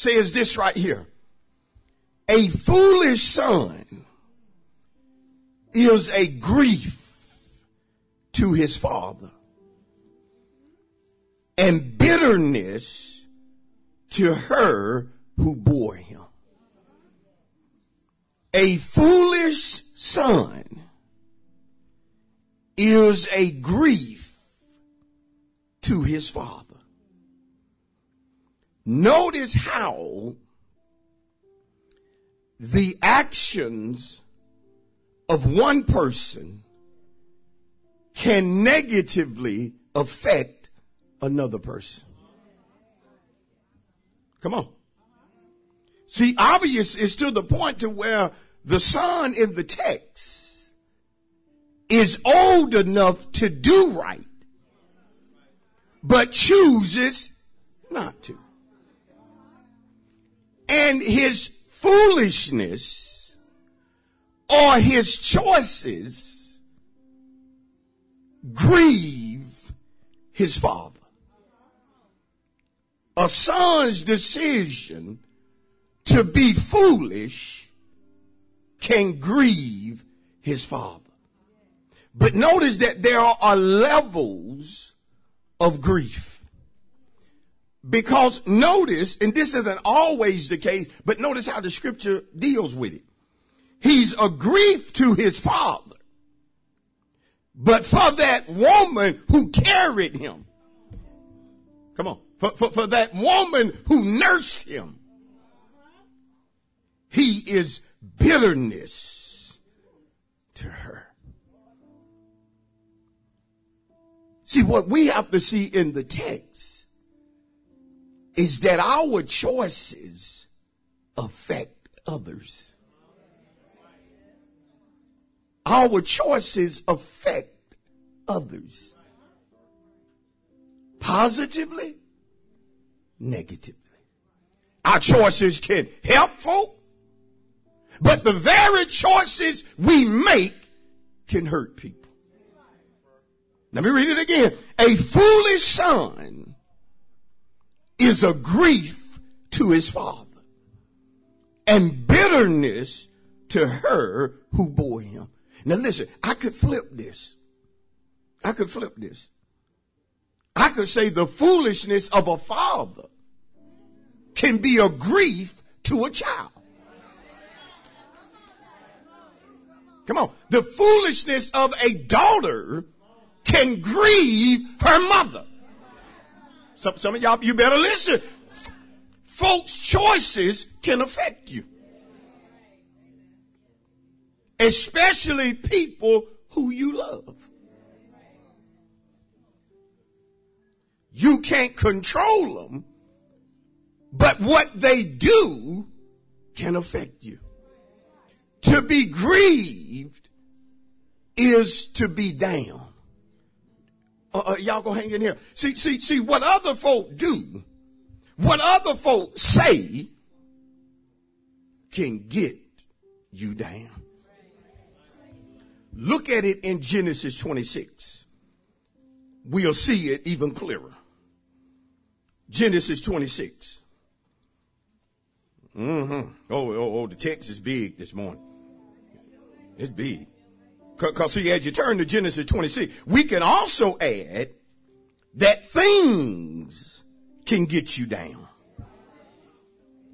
says this right here. A foolish son is a grief to his father and bitterness to her who bore him. A foolish son is a grief to his father. Notice how the actions of one person can negatively affect another person. Come on. See, obvious is to the point to where the son in the text is old enough to do right, but chooses not to and his foolishness or his choices grieve his father. A son's decision to be foolish can grieve his father. But notice that there are levels of grief. Because notice, and this isn't always the case, but notice how the scripture deals with it. He's a grief to his father. But for that woman who carried him, come on, for, for, for that woman who nursed him, he is bitterness to her. See, what we have to see in the text is that our choices affect others. Our choices affect others. Positively, negatively. Our choices can help folk, but the very choices we make can hurt people. Let me read it again. A foolish son is a grief to his father and bitterness to her who bore him. Now listen, I could flip this. I could flip this. I could say the foolishness of a father can be a grief to a child. Come on. The foolishness of a daughter can grieve her mother. Some, some of y'all, you better listen. Folks' choices can affect you. Especially people who you love. You can't control them, but what they do can affect you. To be grieved is to be down. Uh, uh, y'all gonna hang in here. See, see, see what other folk do, what other folk say can get you down. Look at it in Genesis 26. We'll see it even clearer. Genesis 26. Mm-hmm. Oh, oh, oh, the text is big this morning. It's big. Because see, as you turn to Genesis 26, we can also add that things can get you down.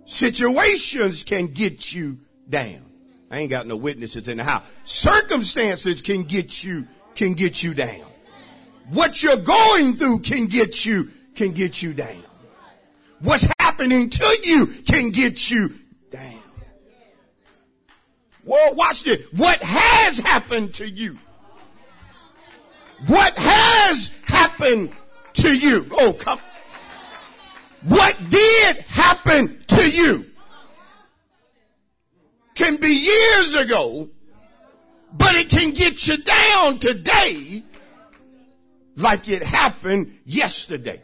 Situations can get you down. I ain't got no witnesses in the house. Circumstances can get you, can get you down. What you're going through can get you, can get you down. What's happening to you can get you. Well, watch this. What has happened to you? What has happened to you? Oh, come. What did happen? to you can be years ago, but it can get you down today like it happened yesterday.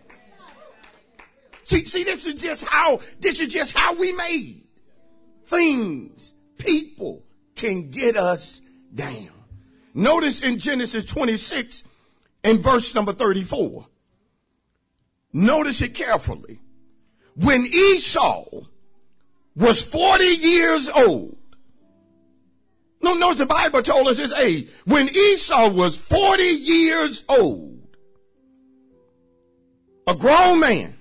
See, see, this is just how, this is just how we made. Things, people can get us down. Notice in Genesis 26 and verse number 34. Notice it carefully. When Esau was 40 years old, no, notice the Bible told us his age. When Esau was 40 years old, a grown man,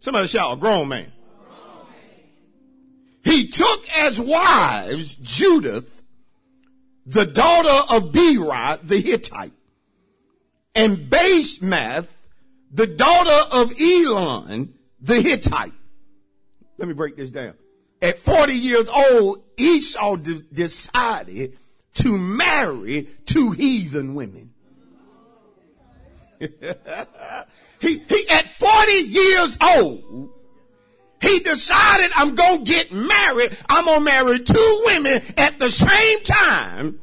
somebody shout, a grown man. He took as wives Judith, the daughter of Beeri the Hittite, and Basemath, the daughter of Elon the Hittite. Let me break this down. At 40 years old, Esau de- decided to marry two heathen women. he, he, at 40 years old, he decided I'm going to get married. I'm going to marry two women at the same time.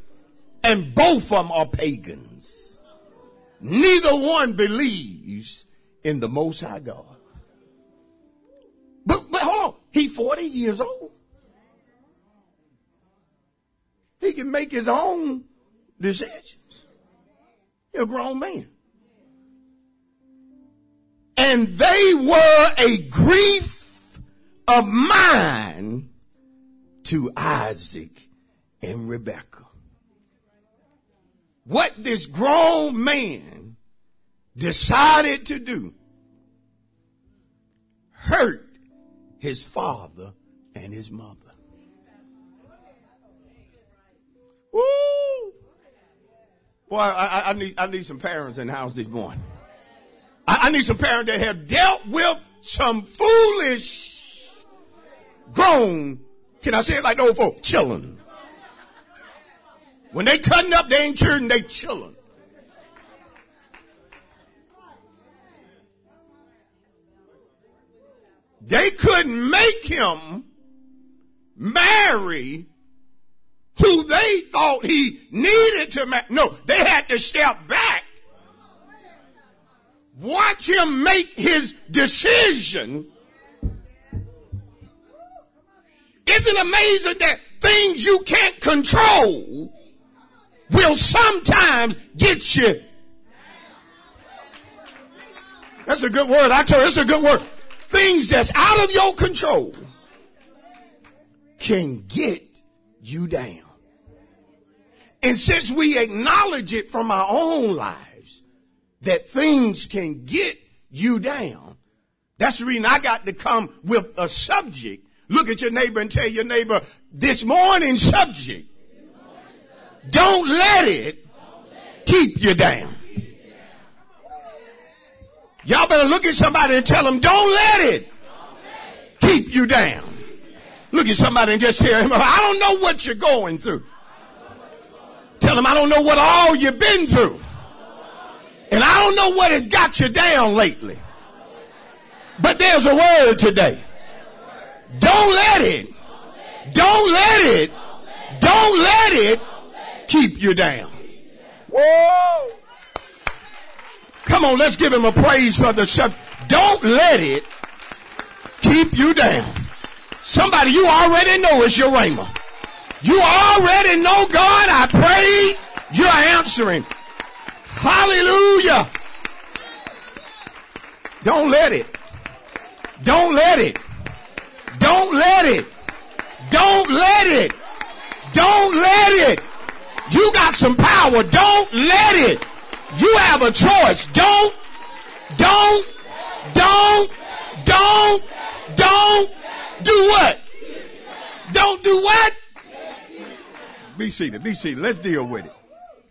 And both of them are pagans. Neither one believes in the Most High God. But, but hold on. He's 40 years old. He can make his own decisions. He's a grown man. And they were a grief of mine to Isaac and Rebekah. What this grown man decided to do hurt his father and his mother. Woo! Boy, I, I, need, I need some parents in the house this morning. I, I need some parents that have dealt with some foolish, grown, can I say it like the old folk, children. When they cutting up, they ain't children, they children. They couldn't make him marry who they thought he needed to marry. No, they had to step back. Watch him make his decision. Isn't it amazing that things you can't control will sometimes get you? That's a good word. I tell you, it's a good word things that's out of your control can get you down. And since we acknowledge it from our own lives that things can get you down, that's the reason I got to come with a subject. Look at your neighbor and tell your neighbor, this morning subject, don't let it keep you down. Y'all better look at somebody and tell them, don't let it keep you down. Look at somebody and just tell him, I don't know what you're going through. Tell him, I don't know what all you've been through. And I don't know what has got you down lately. But there's a word today. Don't let it, don't let it, don't let it keep you down. Whoa. Come on, let's give him a praise for the. Don't let it keep you down. Somebody you already know is your rhema. You already know God. I pray you're answering. Hallelujah. Don't let it. Don't let it. Don't let it. Don't let it. Don't let it. You got some power. Don't let it. You have a choice. Don't, don't, don't, don't, don't do what? Don't do what? Be seated, be seated. Let's deal with it.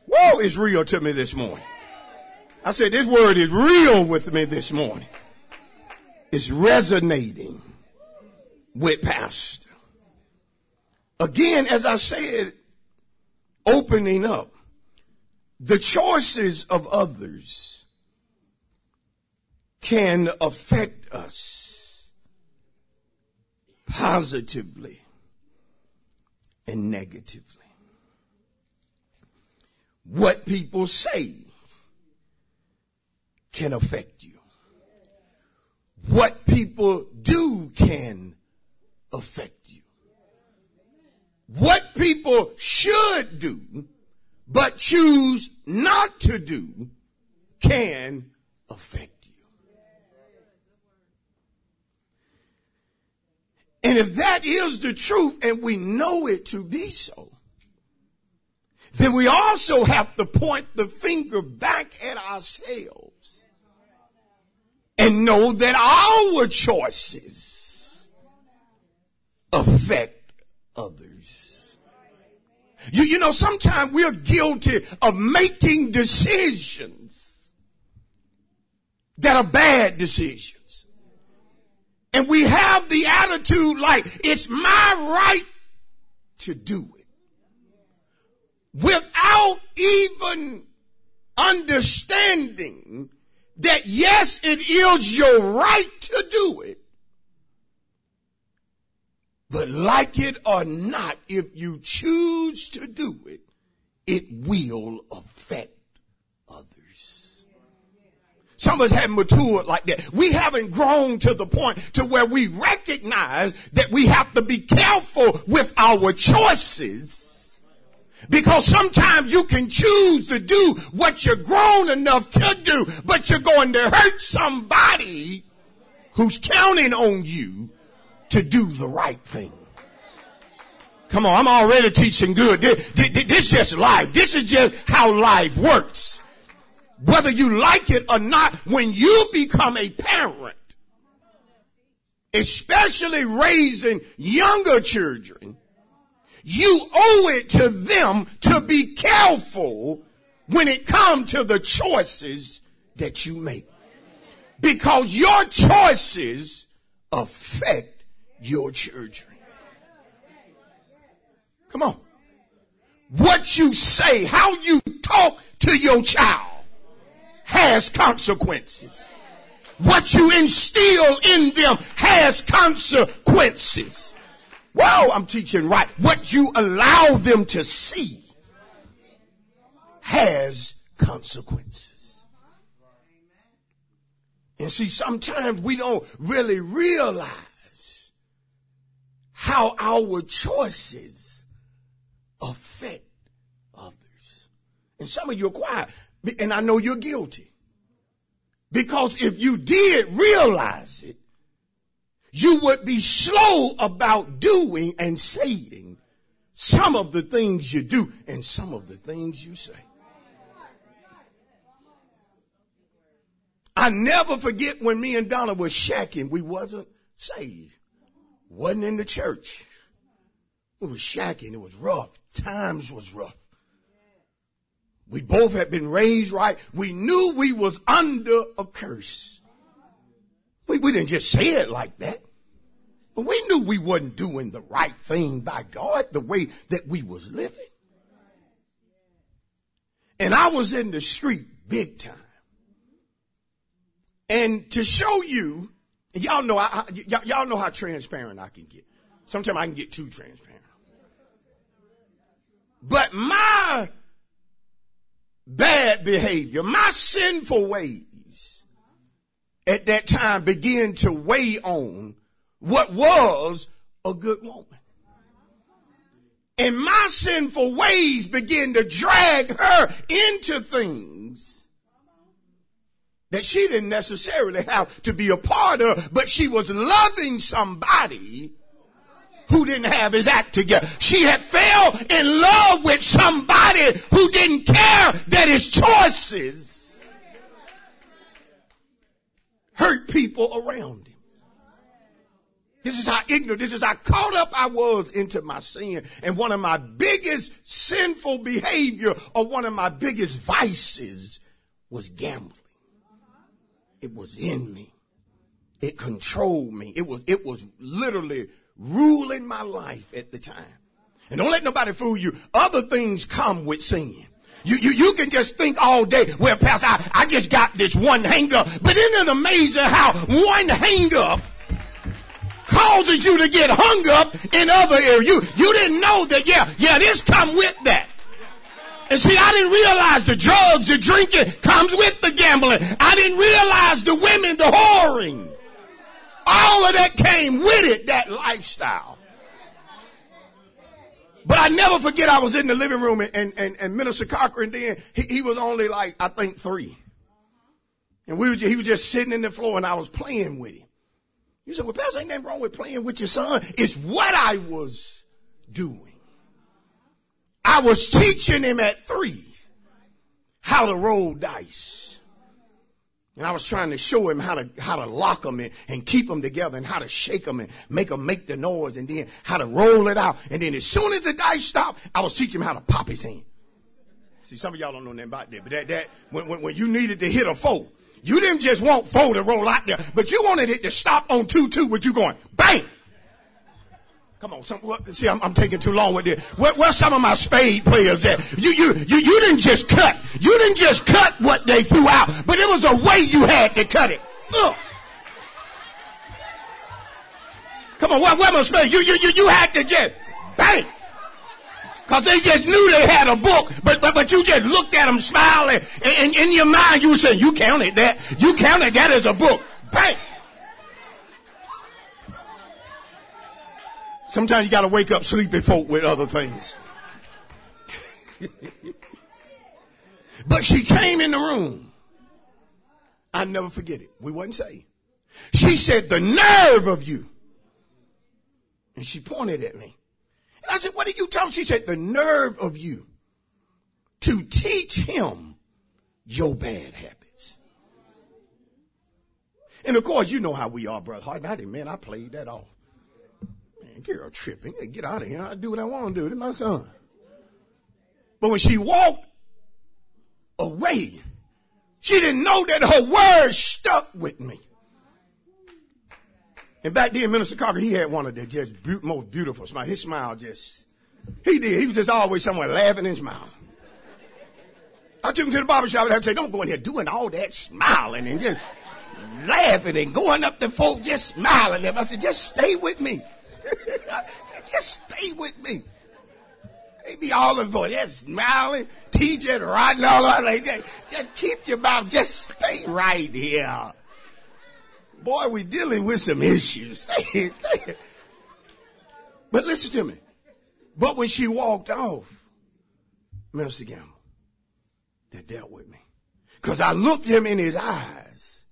Whoa, it's real to me this morning. I said this word is real with me this morning. It's resonating with Pastor. Again, as I said, opening up, the choices of others can affect us positively and negatively. What people say can affect you. What people do can affect you. What people should do but choose not to do can affect you. And if that is the truth and we know it to be so, then we also have to point the finger back at ourselves and know that our choices affect others. You, you know, sometimes we're guilty of making decisions that are bad decisions. And we have the attitude like it's my right to do it without even understanding that yes, it is your right to do it. But like it or not, if you choose to do it, it will affect others. Some of us haven't matured like that. We haven't grown to the point to where we recognize that we have to be careful with our choices because sometimes you can choose to do what you're grown enough to do, but you're going to hurt somebody who's counting on you to do the right thing. Come on, I'm already teaching good. This, this, is just life. This is just how life works. Whether you like it or not, when you become a parent, especially raising younger children, you owe it to them to be careful when it comes to the choices that you make. Because your choices affect your children. Come on. What you say, how you talk to your child has consequences. What you instill in them has consequences. Wow, I'm teaching right. What you allow them to see has consequences. And see, sometimes we don't really realize how our choices affect others. And some of you are quiet, and I know you're guilty. Because if you did realize it, you would be slow about doing and saying some of the things you do and some of the things you say. I never forget when me and Donna was shacking. We wasn't saved. Wasn't in the church. It was shacking. It was rough. Times was rough. We both had been raised right. We knew we was under a curse. We, we didn't just say it like that. But we knew we wasn't doing the right thing by God the way that we was living. And I was in the street big time. And to show you, y'all know, I, y'all know how transparent I can get. Sometimes I can get too transparent. But my bad behavior, my sinful ways, at that time begin to weigh on what was a good woman. And my sinful ways begin to drag her into things that she didn't necessarily have to be a part of, but she was loving somebody who didn't have his act together. She had fell in love with somebody who didn't care that his choices hurt people around him. This is how ignorant, this is how caught up I was into my sin. And one of my biggest sinful behavior or one of my biggest vices was gambling. It was in me. It controlled me. It was, it was literally ruling my life at the time. And don't let nobody fool you. Other things come with sin. You, you, you can just think all day, well, Pastor, I, I just got this one hang up. But isn't it amazing how one hang up causes you to get hung up in other areas. You, you didn't know that, yeah, yeah, this come with that. And see, I didn't realize the drugs, the drinking comes with the gambling. I didn't realize the women, the whoring. All of that came with it, that lifestyle. But I never forget I was in the living room and, and, and Minister Cochran then, he, he was only like, I think three. And we were just, he was just sitting in the floor and I was playing with him. You said, well, Pastor, ain't nothing wrong with playing with your son. It's what I was doing. I was teaching him at three how to roll dice. And I was trying to show him how to, how to lock them and, and keep them together and how to shake them and make them make the noise and then how to roll it out. And then as soon as the dice stopped, I was teaching him how to pop his hand. See, some of y'all don't know nothing about that, but that, that, when, when, when you needed to hit a four, you didn't just want four to roll out there, but you wanted it to stop on two, two with you going, bang! Come on, some, what, see, I'm, I'm, taking too long with this. Where, where's some of my spade players at? You, you, you, you didn't just cut. You didn't just cut what they threw out, but it was a way you had to cut it. Ugh. Come on, where, where my spade? You, you, you, you had to just bang. Cause they just knew they had a book, but, but, but you just looked at them smiling, and, and in your mind you were saying, you counted that. You counted that as a book. Bang. Sometimes you got to wake up sleepy folk with other things. but she came in the room. I never forget it. We wasn't saved. She said, the nerve of you. And she pointed at me. And I said, what are you talking? She said, the nerve of you to teach him your bad habits. And of course, you know how we are, brother Hart. I didn't, man, I played that off. Girl tripping. Get out of here. I do what I want to do. To my son. But when she walked away, she didn't know that her words stuck with me. And back then, Minister Cochran, he had one of the just be- most beautiful smiles. His smile just, he did. He was just always somewhere laughing and smiling. I took him to the barber shop and I'd say, don't go in here doing all that smiling and just laughing and going up to folk just smiling. I said, just stay with me. just stay with me. They be all in for just smiling, teaching, writing all that. Like, just, just keep your mouth, just stay right here. Boy, we dealing with some issues. But listen to me. But when she walked off, Minister Gamble, that dealt with me. Cause I looked him in his eyes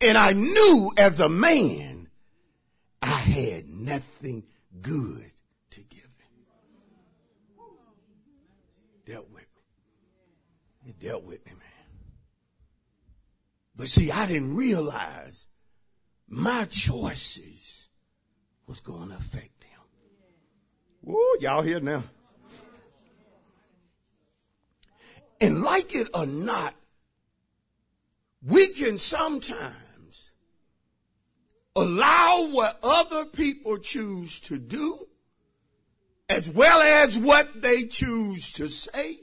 and I knew as a man I had nothing good to give him. Dealt with me. It dealt with me, man. But see, I didn't realize my choices was going to affect him. Whoa, y'all here now. And like it or not, we can sometimes allow what other people choose to do as well as what they choose to say,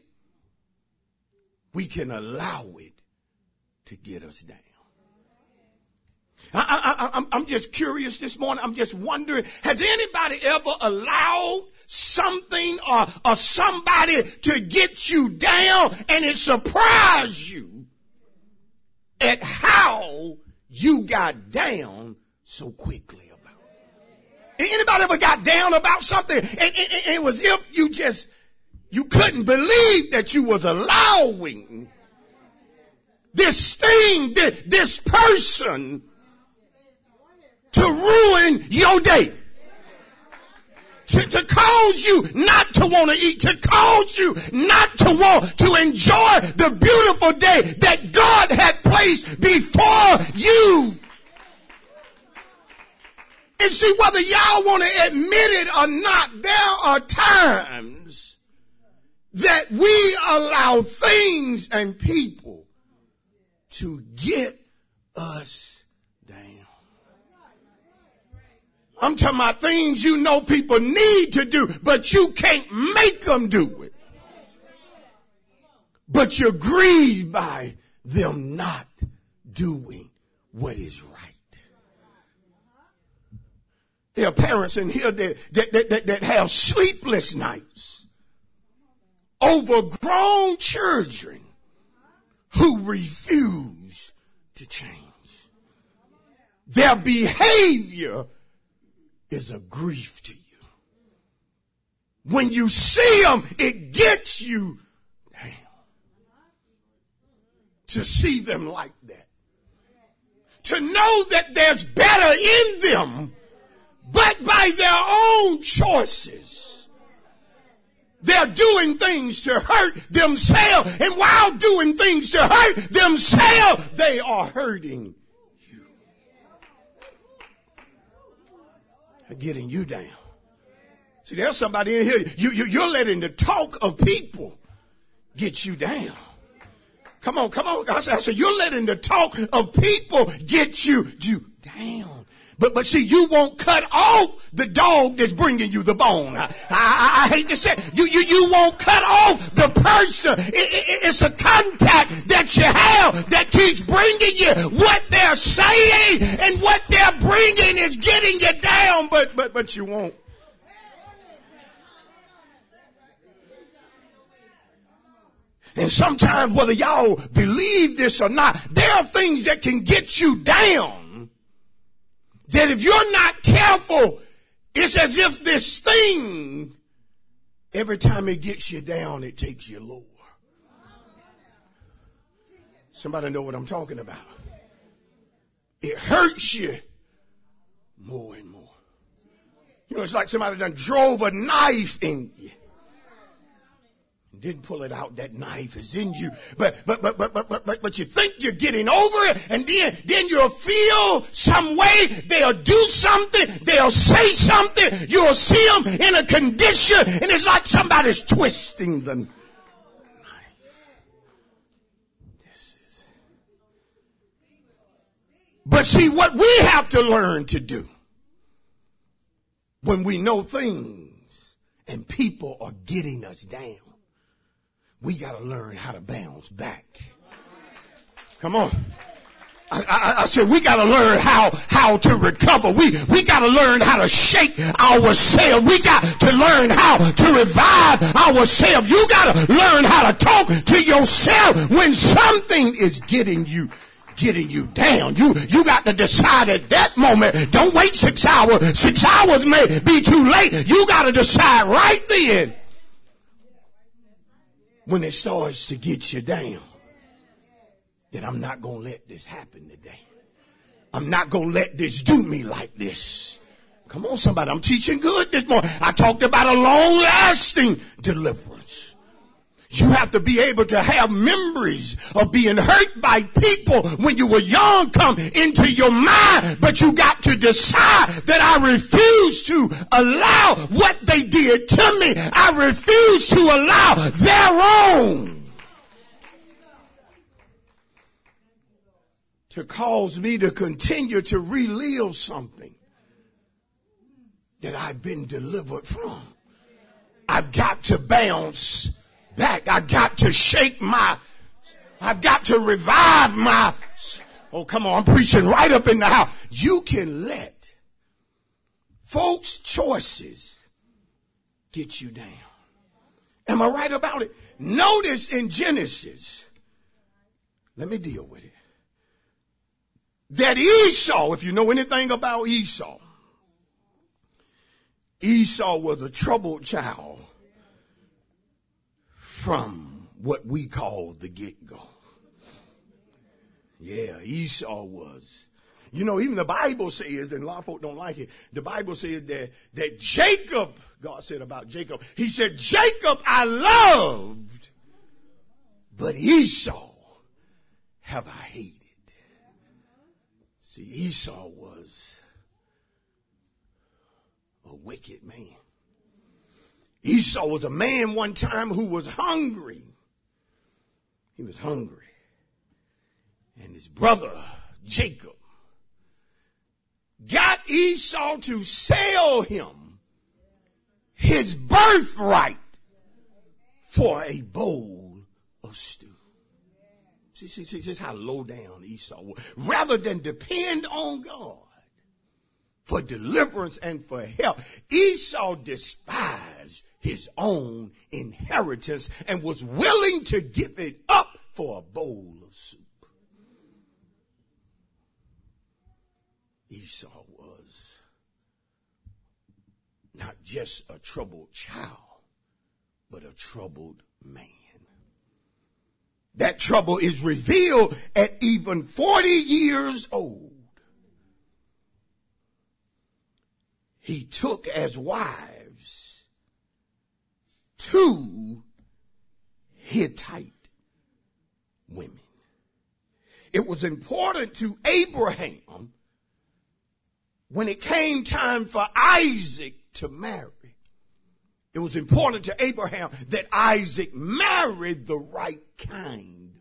we can allow it to get us down. I, am just curious this morning. I'm just wondering, has anybody ever allowed something or, or somebody to get you down and it surprised you at how you got down so quickly about. Anybody ever got down about something? And, it was if you just, you couldn't believe that you was allowing this thing, this, this person to ruin your day. To, to, cause you not to want to eat, to cause you not to want to enjoy the beautiful day that God had placed before you. And see, whether y'all want to admit it or not, there are times that we allow things and people to get us down. I'm talking about things you know people need to do, but you can't make them do it. But you're grieved by them not doing what is right. There are parents in here that, that, that, that, that have sleepless nights over grown children who refuse to change. Their behavior is a grief to you. When you see them, it gets you down to see them like that. To know that there's better in them, but by their own choices. They're doing things to hurt themselves, and while doing things to hurt themselves, they are hurting you. They're getting you down. See, there's somebody in here, you, you, you're letting the talk of people get you down. Come on, come on. I said, I said, you're letting the talk of people get you, you down. But, but see, you won't cut off the dog that's bringing you the bone. I, I, I hate to say, you, you, you won't cut off the person. It, it, it's a contact that you have that keeps bringing you what they're saying and what they're bringing is getting you down, but, but, but you won't. And sometimes whether y'all believe this or not, there are things that can get you down that if you're not careful, it's as if this thing, every time it gets you down, it takes you lower. Somebody know what I'm talking about. It hurts you more and more. You know, it's like somebody done drove a knife in you didn't pull it out. That knife is in you. But, but, but, but, but, but, but, but you think you're getting over it and then, then you'll feel some way. They'll do something. They'll say something. You'll see them in a condition and it's like somebody's twisting them. This is. But see what we have to learn to do when we know things and people are getting us down we got to learn how to bounce back. Come on. I, I, I, said we got to learn how how to recover. We we got to learn how to shake ourselves. We got to learn how to revive ourselves. You got to learn how to talk to yourself when something is getting you getting you down. You you got to decide at that moment. Don't wait six hours. Six hours may be too late. You got to decide right then when it starts to get you down, then I'm not going to let this happen today. I'm not going to let this do me like this. Come on, somebody. I'm teaching good this morning. I talked about a long lasting deliverance. You have to be able to have memories of being hurt by people when you were young come into your mind, but you got to decide that I refuse to allow what they did to me. I refuse to allow their own to cause me to continue to relive something that I've been delivered from. I've got to bounce back. I got to shake my, I've got to revive my, oh come on, I'm preaching right up in the house. You can let folks' choices get you down. Am I right about it? Notice in Genesis, let me deal with it. That Esau, if you know anything about Esau, Esau was a troubled child from what we call the get go. Yeah, Esau was. You know, even the Bible says, and a lot of folk don't like it, the Bible says that, that Jacob, God said about Jacob, he said, Jacob I loved, but Esau have I hated. See, Esau was a wicked man. Esau was a man one time who was hungry. He was hungry. And his brother, Jacob, got Esau to sell him his birthright for a bowl of stew. See, see, see, this is how low down Esau was. Rather than depend on God, for deliverance and for help. Esau despised his own inheritance and was willing to give it up for a bowl of soup. Esau was not just a troubled child, but a troubled man. That trouble is revealed at even 40 years old. He took as wives two Hittite women. It was important to Abraham when it came time for Isaac to marry. It was important to Abraham that Isaac married the right kind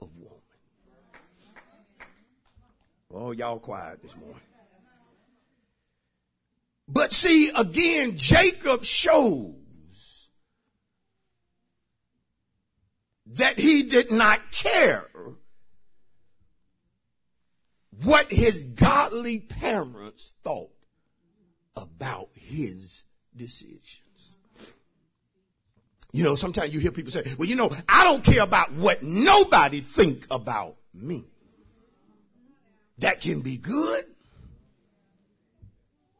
of woman. Oh, y'all quiet this morning. But see, again, Jacob shows that he did not care what his godly parents thought about his decisions. You know, sometimes you hear people say, well, you know, I don't care about what nobody think about me. That can be good,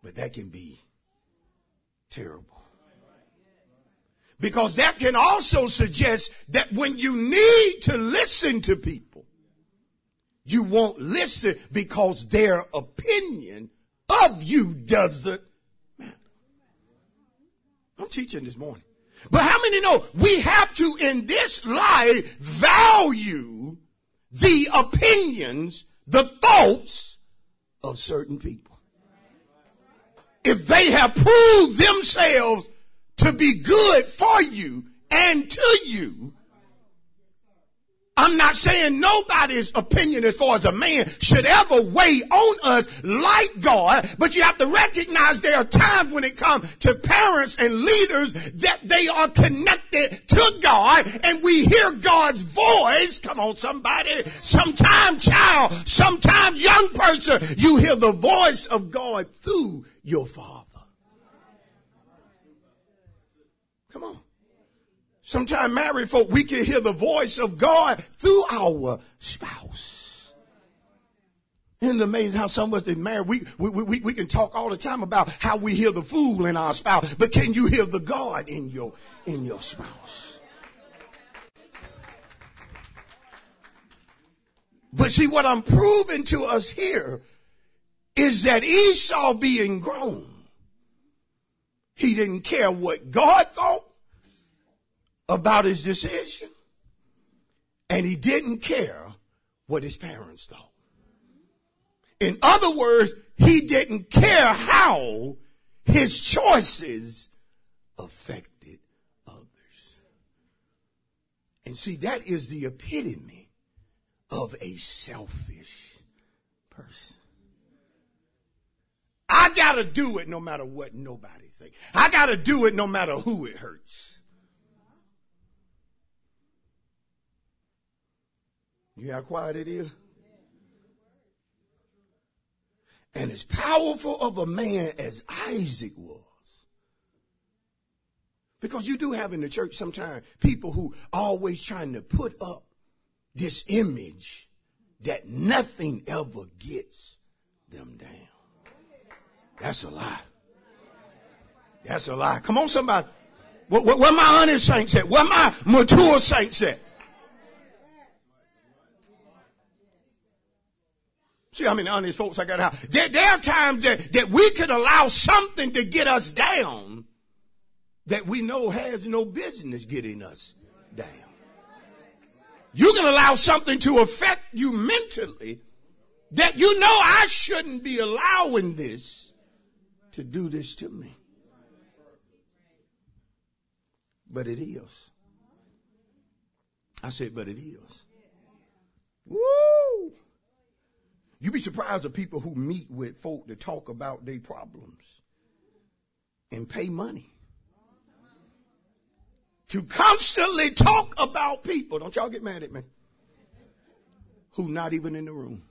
but that can be terrible. Because that can also suggest that when you need to listen to people, you won't listen because their opinion of you doesn't matter. I'm teaching this morning. But how many know we have to in this life value the opinions, the thoughts of certain people? If they have proved themselves to be good for you and to you, I'm not saying nobody's opinion as far as a man should ever weigh on us like God, but you have to recognize there are times when it comes to parents and leaders that they are connected to God and we hear God's voice. Come on, somebody. Sometime child, sometime young person, you hear the voice of God through your father. Come on. Sometimes married folk, we can hear the voice of God through our spouse. Isn't it amazing how some of us that married, we, we, we, we can talk all the time about how we hear the fool in our spouse, but can you hear the God in your, in your spouse? But see, what I'm proving to us here is that Esau being grown, he didn't care what God thought about his decision. And he didn't care what his parents thought. In other words, he didn't care how his choices affected others. And see, that is the epitome of a selfish person. I gotta do it no matter what nobody thinks. I gotta do it no matter who it hurts. You how quiet it is? And as powerful of a man as Isaac was, because you do have in the church sometimes people who always trying to put up this image that nothing ever gets them down. That's a lie. That's a lie. Come on, somebody. Where, where, where my honest saints at? Where my mature saints at? See how many honest folks I got out. There, there are times that, that we could allow something to get us down that we know has no business getting us down. You can allow something to affect you mentally that you know I shouldn't be allowing this to do this to me. But it is. I said, but it is. Woo! You'd be surprised at people who meet with folk to talk about their problems and pay money. To constantly talk about people. Don't y'all get mad at me. Who not even in the room.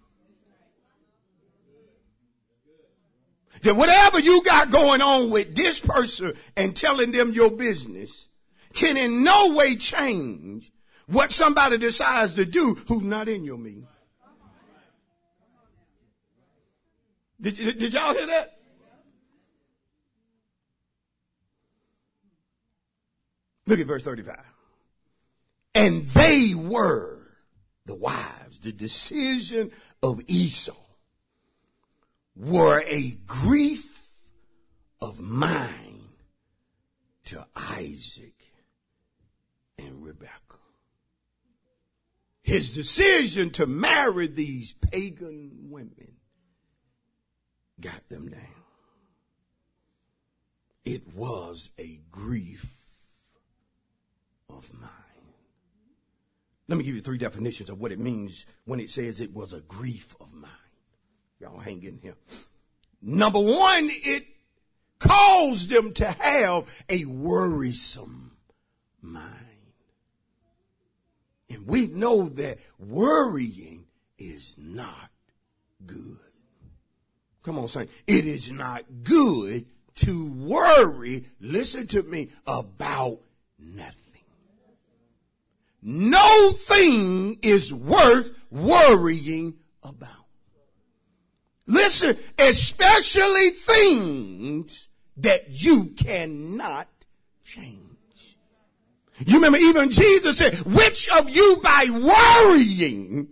That whatever you got going on with this person and telling them your business can in no way change what somebody decides to do who's not in your meeting. Did, did y'all hear that? Look at verse 35. And they were the wives, the decision of Esau were a grief of mine to Isaac and Rebekah. His decision to marry these pagan women got them down. It was a grief of mine. Let me give you three definitions of what it means when it says it was a grief of mine. Y'all hang in here. Number one, it caused them to have a worrisome mind. And we know that worrying is not good. Come on, say it is not good to worry, listen to me, about nothing. No thing is worth worrying about. Listen, especially things that you cannot change. You remember even Jesus said, which of you by worrying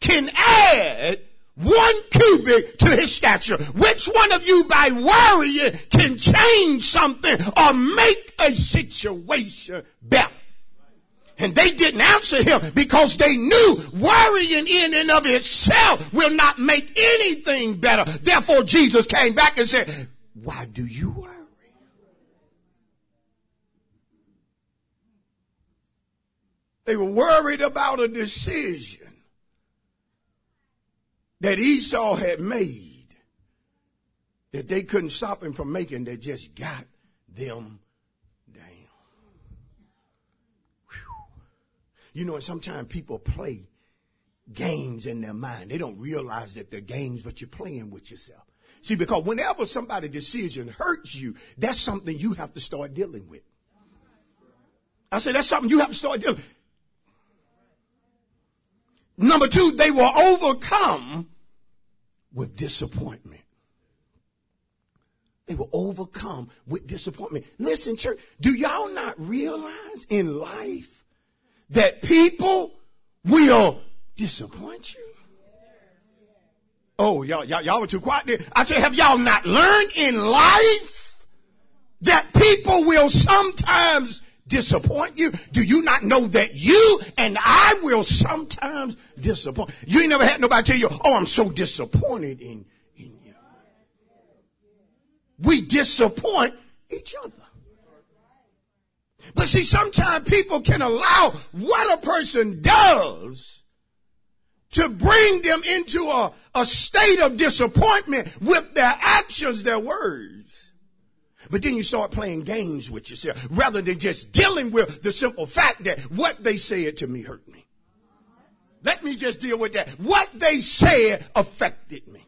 can add one cubit to his stature. Which one of you by worrying can change something or make a situation better? And they didn't answer him because they knew worrying in and of itself will not make anything better. Therefore, Jesus came back and said, why do you worry? They were worried about a decision that Esau had made that they couldn't stop him from making that just got them down. Whew. You know, sometimes people play games in their mind. They don't realize that they're games, but you're playing with yourself. See, because whenever somebody's decision hurts you, that's something you have to start dealing with. I say that's something you have to start dealing with. Number two, they were overcome with disappointment. They were overcome with disappointment. Listen, church, do y'all not realize in life that people will disappoint you? Oh, y'all, y'all, y'all were too quiet there. I say, have y'all not learned in life that people will sometimes disappoint you? Do you not know that you and I will sometimes disappoint? You ain't never had nobody tell you, oh, I'm so disappointed in, in you. We disappoint each other. But see, sometimes people can allow what a person does to bring them into a, a state of disappointment with their actions, their words. But then you start playing games with yourself rather than just dealing with the simple fact that what they said to me hurt me. Let me just deal with that. What they said affected me.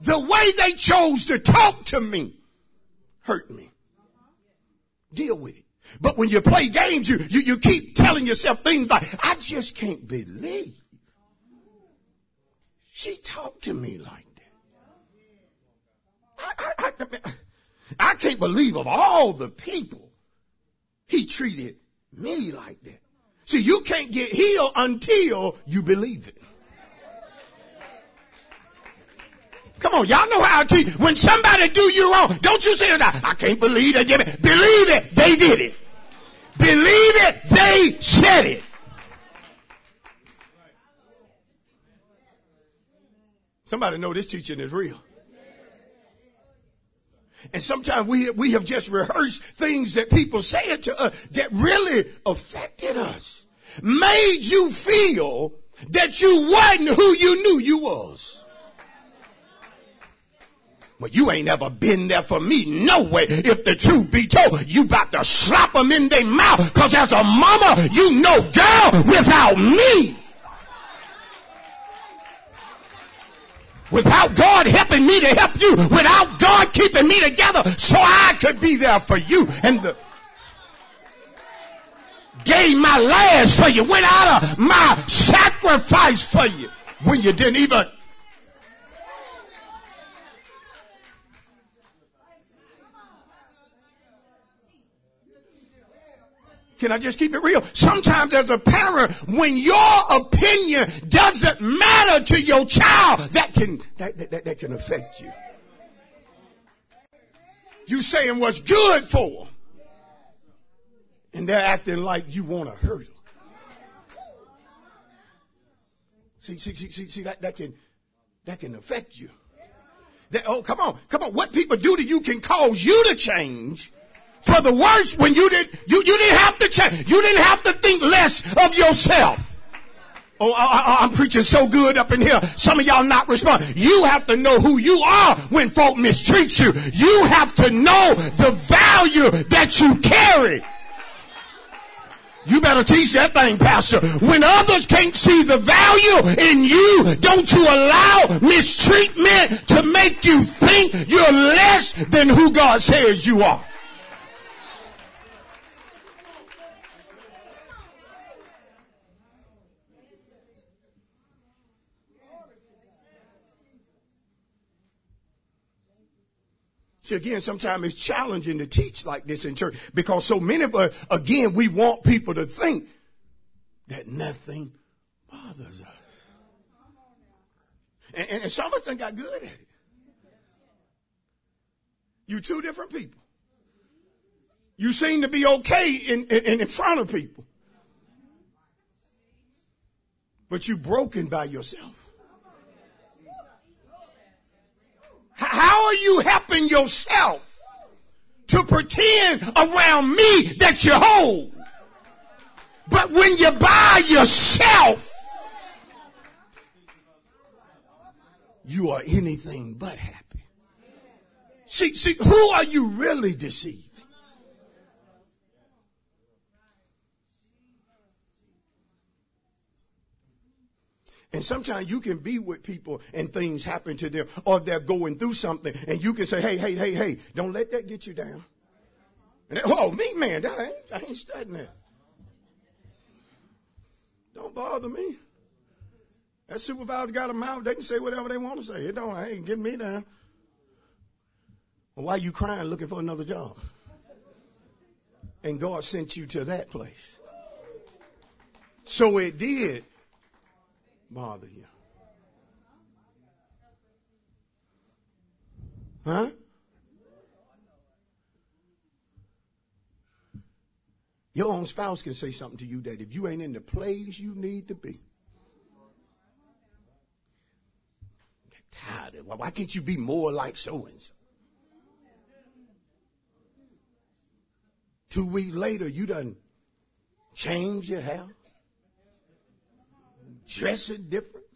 The way they chose to talk to me hurt me. Deal with it. But when you play games, you, you, you keep telling yourself things like, I just can't believe she talked to me like that. I, I, I, I can't believe of all the people, he treated me like that. See, you can't get healed until you believe it. Come on, y'all know how I teach. When somebody do you wrong, don't you say. I can't believe they did it. Believe it, they did it. Believe it, they said it. Somebody know this teaching is real. And sometimes we, we have just rehearsed things that people said to us that really affected us. Made you feel that you wasn't who you knew you was. Well, you ain't ever been there for me. No way. If the truth be told, you about to slap them in their mouth. Cause as a mama, you know, girl, without me. Without God helping me to help you, without God keeping me together so I could be there for you. And the gave my last for you, went out of my sacrifice for you when you didn't even Can I just keep it real? Sometimes as a parent, when your opinion doesn't matter to your child, that can, that, that, that can affect you. You saying what's good for them. And they're acting like you want to hurt them. See, see, see, see, see that, that can, that can affect you. That, oh, come on, come on. What people do to you can cause you to change for the worse when you didn't you, you didn't have to change. You didn't have to think less of yourself. Oh, I, am preaching so good up in here. Some of y'all not responding. You have to know who you are when folk mistreat you. You have to know the value that you carry. You better teach that thing, Pastor. When others can't see the value in you, don't you allow mistreatment to make you think you're less than who God says you are. See, again, sometimes it's challenging to teach like this in church because so many of us, again, we want people to think that nothing bothers us. And, and, and some of us done got good at it. You two different people. You seem to be okay in, in, in front of people. But you broken by yourself. How are you helping yourself to pretend around me that you're whole? But when you're by yourself, you are anything but happy. See, see, who are you really deceiving? Sometimes you can be with people and things happen to them or they're going through something and you can say, hey, hey, hey, hey, don't let that get you down. And oh, me, man, that ain't, I ain't studying that. Don't bother me. That supervisor got a mouth. They can say whatever they want to say. It don't, ain't getting me down. Well, why you crying looking for another job? And God sent you to that place. So it did bother you? Huh? Your own spouse can say something to you that if you ain't in the place you need to be. Get tired of Why can't you be more like so and so? Two weeks later, you done change your hair dressing different,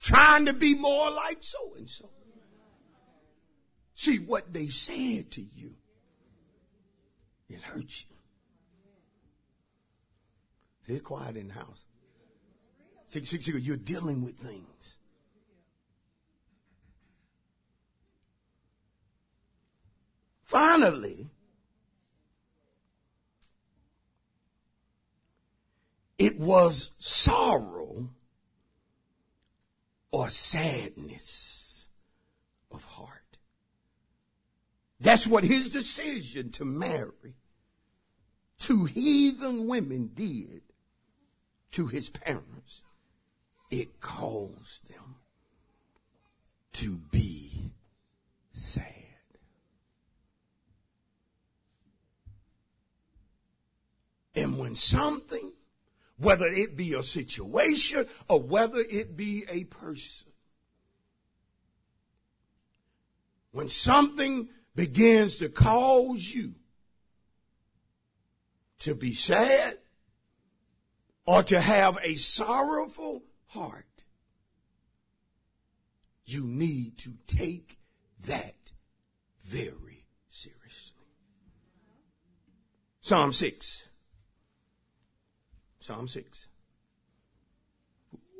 trying to be more like so and so. See, what they said to you, it hurts you. See, quiet in the house. See, see, see, you're dealing with things. Finally, It was sorrow or sadness of heart. That's what his decision to marry two heathen women did to his parents. It caused them to be sad. And when something whether it be a situation or whether it be a person. When something begins to cause you to be sad or to have a sorrowful heart, you need to take that very seriously. Psalm 6. Psalm 6.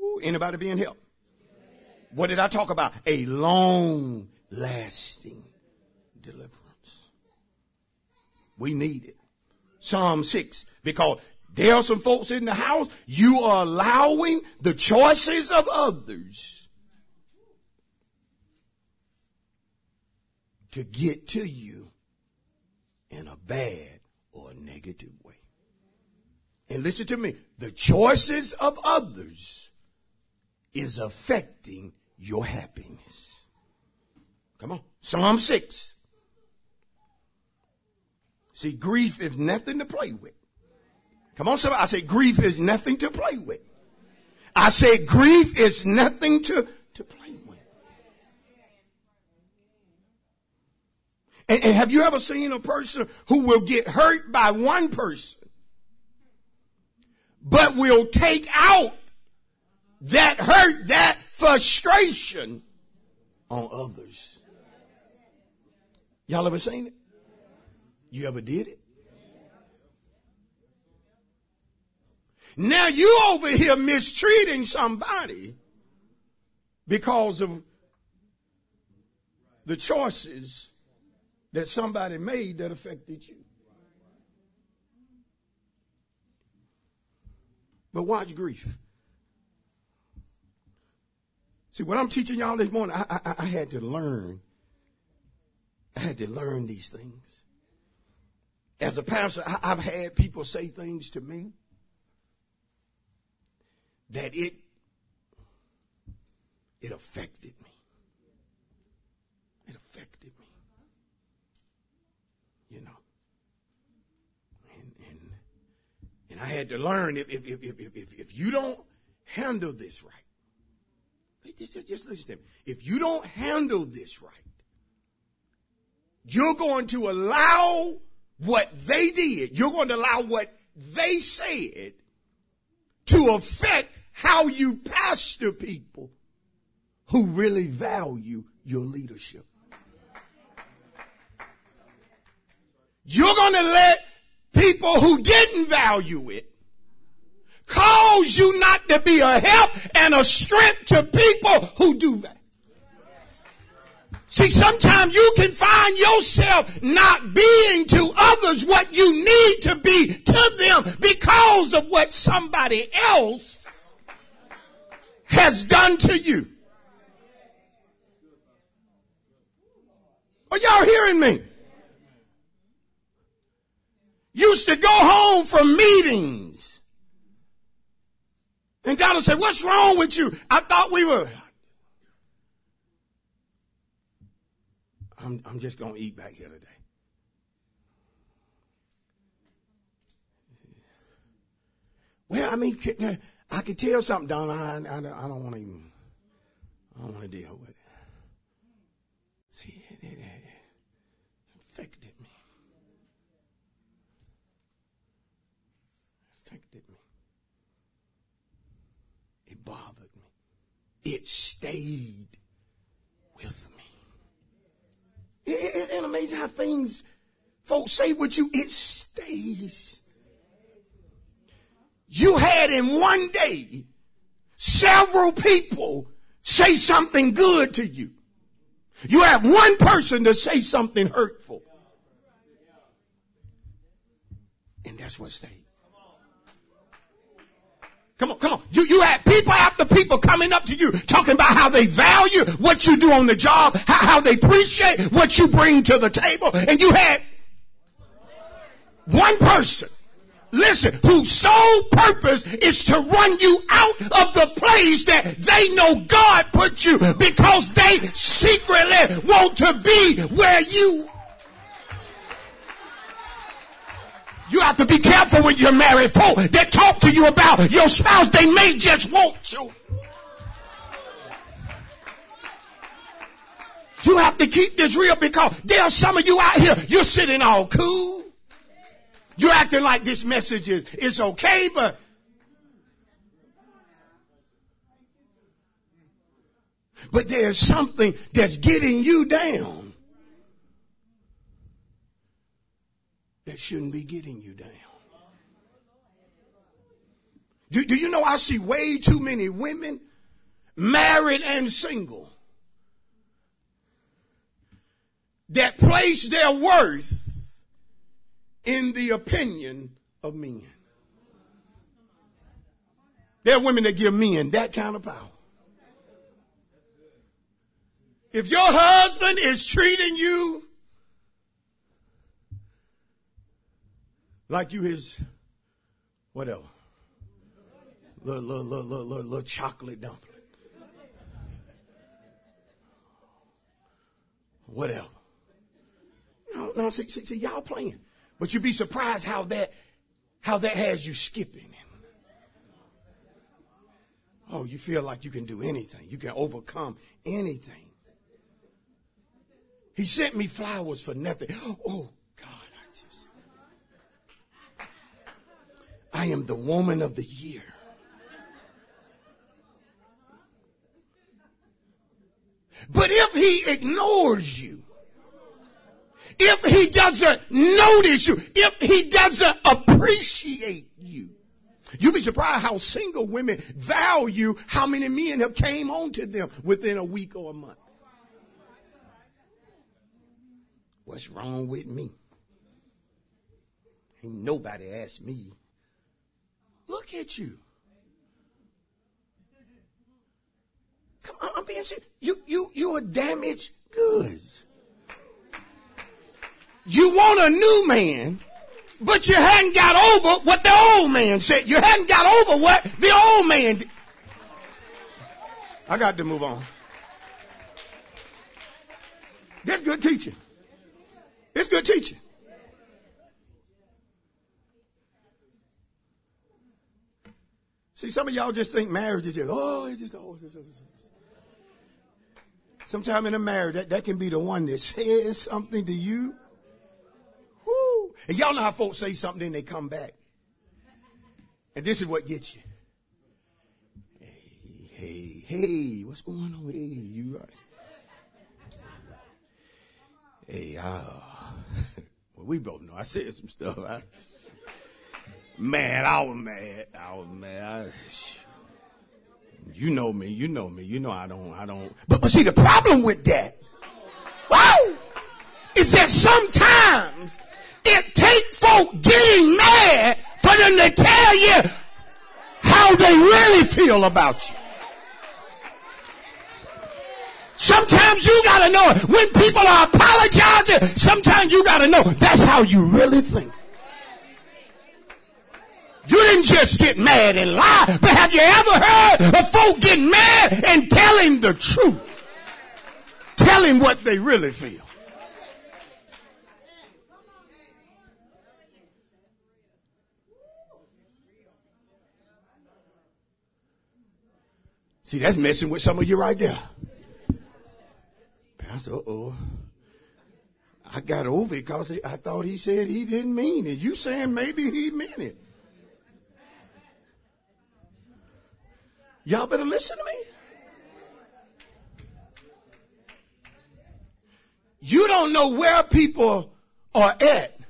Ooh, anybody being helped? What did I talk about? A long lasting deliverance. We need it. Psalm 6, because there are some folks in the house, you are allowing the choices of others to get to you in a bad or negative. And listen to me, the choices of others is affecting your happiness. Come on. Psalm 6. See, grief is nothing to play with. Come on, somebody. I say grief is nothing to play with. I say grief is nothing to, to play with. And, and have you ever seen a person who will get hurt by one person, but will take out that hurt, that frustration on others? Y'all ever seen it? You ever did it? Now you over here mistreating somebody because of the choices that somebody made that affected you. But watch grief. See, what I'm teaching y'all this morning, I, I, I had to learn. I had to learn these things. As a pastor, I, I've had people say things to me that it it affected me. It affected me. You know. And and and I had to learn if if if if if, if you don't handle this right. Just, just, just listen to me. If you don't handle this right, you're going to allow what they did, you're going to allow what they said to affect how you pastor people who really value your leadership. You're going to let people who didn't value it cause you not to be a help and a strength to people who do that. See, sometimes you can find yourself not being to others what you need to be to them because of what somebody else has done to you. Are y'all hearing me? Used to go home from meetings. And God will say, what's wrong with you? I thought we were, I'm, I'm just going to eat back here today. Well, I mean, I could tell something, Don. I, I, I don't want to even, I don't want to deal with it. See, it, it, it affected me. It affected me. It bothered me. It stayed with me. It, it, amazing how things folks say with you, it stays. You had in one day several people say something good to you. You have one person to say something hurtful. And that's what stayed. Come on, come on. You, you had people after people coming up to you talking about how they value what you do on the job, how, how they appreciate what you bring to the table. And you had one person, listen, whose sole purpose is to run you out of the place that they know God put you because they secretly want to be where you You have to be careful when you're married folk that talk to you about your spouse. They may just want you. You have to keep this real because there are some of you out here, you're sitting all cool. You're acting like this message is, is okay, but but there's something that's getting you down. That shouldn't be getting you down. Do, do you know I see way too many women married and single, that place their worth in the opinion of men. There are women that give men that kind of power. If your husband is treating you like you his whatever, little, little, little, little, little, little chocolate dumpling, whatever. No, no, see, see, see, y'all playing, but you'd be surprised how that, how that has you skipping. Oh, you feel like you can do anything. You can overcome anything. He sent me flowers for nothing. Oh, God, I just. I am the woman of the year. But if he ignores you, if he doesn't notice you, if he doesn't appreciate you, You'd be surprised how single women value how many men have came on to them within a week or a month. What's wrong with me? Ain't nobody asked me. Look at you. Come on, I'm being serious. You, you, you are damaged goods. You want a new man but you hadn't got over what the old man said. You hadn't got over what the old man did. I got to move on. That's good teaching. It's good teaching. See, some of y'all just think marriage is just, oh, it's just, oh, it's just, Sometime in a marriage, that, that can be the one that says something to you and y'all know how folks say something, then they come back. And this is what gets you. Hey, hey, hey, what's going on? Hey, you right? Hey, uh, well, we both know I said some stuff. I, man, I was mad. I was mad. I, you know me. You know me. You know I don't. I don't. But, but see, the problem with that, wow, is that sometimes it take folk getting mad for them to tell you how they really feel about you. Sometimes you gotta know it. When people are apologizing, sometimes you gotta know that's how you really think. You didn't just get mad and lie, but have you ever heard of folk getting mad and telling the truth? Telling what they really feel. See, that's messing with some of you right there. Pastor, oh. I got over it because I thought he said he didn't mean it. You saying maybe he meant it. Y'all better listen to me. You don't know where people are at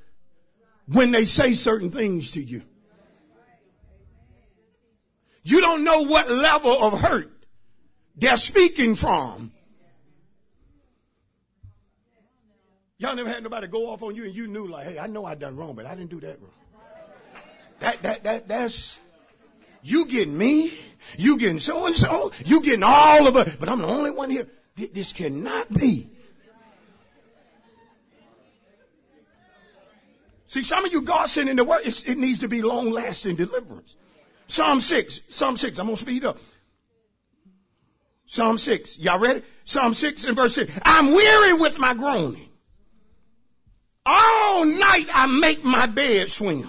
when they say certain things to you. You don't know what level of hurt they're speaking from. Y'all never had nobody go off on you and you knew like, hey, I know I done wrong, but I didn't do that wrong. That, that, that, that's, you getting me, you getting so and so, you getting all of us, but I'm the only one here. This cannot be. See, some of you God sent in the word, it needs to be long lasting deliverance. Psalm 6. Psalm 6. I'm going to speed up. Psalm 6. Y'all ready? Psalm 6 and verse 6. I'm weary with my groaning. All night I make my bed swim.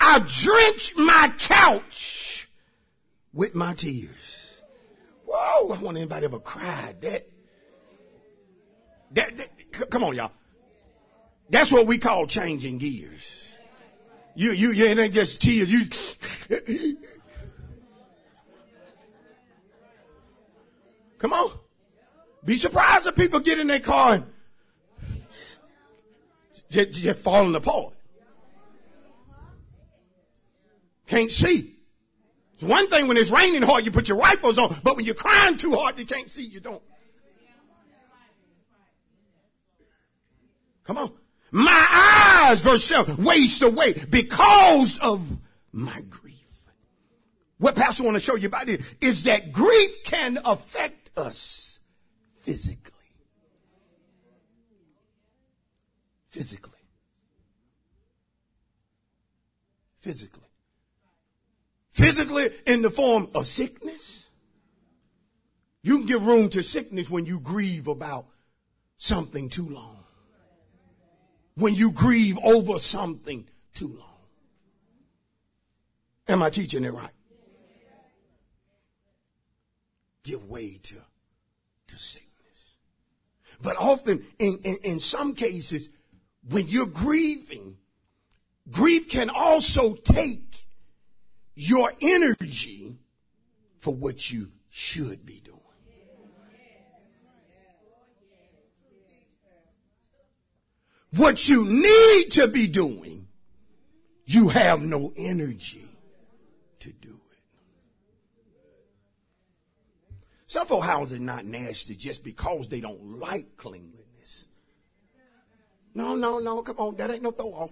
I drench my couch with my tears. Whoa, I want anybody ever cried that. That, that, come on, y'all. That's what we call changing gears. You, you, you, it ain't just tears. You, come on. Be surprised if people get in their car and just, just falling apart. Can't see. It's one thing when it's raining hard, you put your wipers on, but when you're crying too hard, you can't see, you don't. Come on. My eyes, verse 7, waste away because of my grief. What Pastor want to show you about it is that grief can affect us physically. Physically. Physically. Physically in the form of sickness. You can give room to sickness when you grieve about something too long when you grieve over something too long. Am I teaching it right? Give way to, to sickness. But often, in, in, in some cases, when you're grieving, grief can also take your energy for what you should be doing. what you need to be doing, you have no energy to do it. Some folk houses not nasty just because they don't like cleanliness. No, no, no, come on, that ain't no throw off.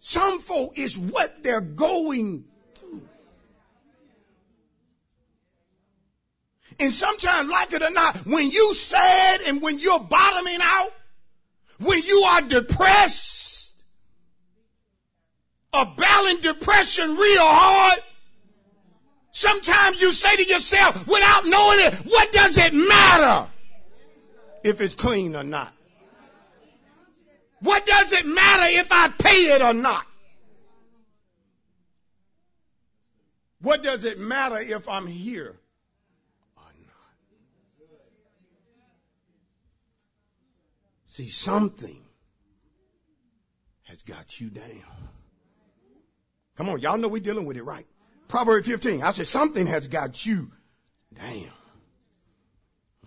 Some folk is what they're going through. And sometimes, like it or not, when you sad and when you're bottoming out, when you are depressed, or battling depression real hard, sometimes you say to yourself without knowing it, what does it matter if it's clean or not? What does it matter if I pay it or not? What does it matter if I'm here See, something has got you down. Come on, y'all know we're dealing with it, right? Proverbs 15. I said, something has got you down.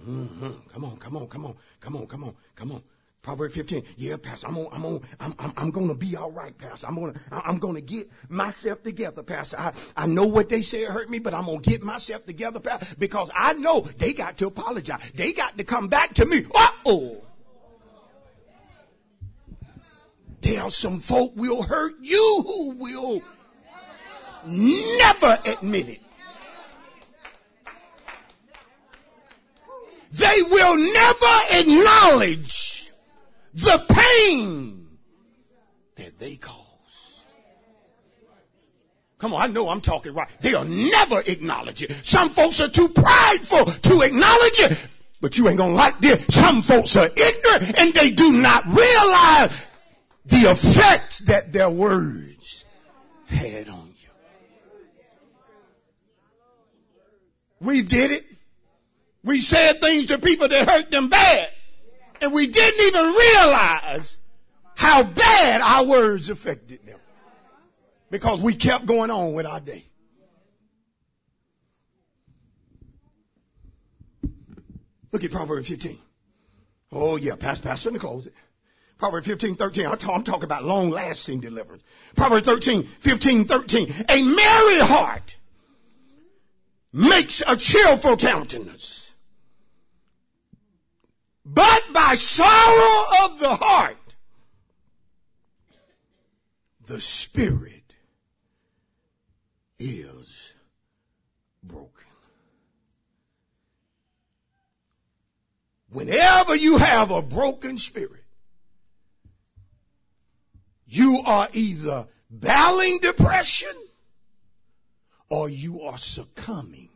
Mm-hmm. Come on, come on, come on, come on, come on, come on. Proverbs 15. Yeah, Pastor, I'm on, I'm on, I'm, I'm, I'm gonna be all right, Pastor. I'm gonna, I'm gonna get myself together, Pastor. I, I know what they said hurt me, but I'm gonna get myself together, Pastor, because I know they got to apologize. They got to come back to me. Uh-oh. There are some folk will hurt you who will never admit it. They will never acknowledge the pain that they cause. Come on, I know I'm talking right. They'll never acknowledge it. Some folks are too prideful to acknowledge it. But you ain't gonna like this. Some folks are ignorant and they do not realize the effect that their words had on you. We did it. We said things to people that hurt them bad. And we didn't even realize how bad our words affected them. Because we kept going on with our day. Look at Proverbs 15. Oh yeah, Pastor, Pastor, to close it. Proverbs 15, 13. I'm talking about long lasting deliverance. Proverbs 13, 15, 13. A merry heart makes a cheerful countenance. But by sorrow of the heart, the spirit is broken. Whenever you have a broken spirit, you are either battling depression or you are succumbing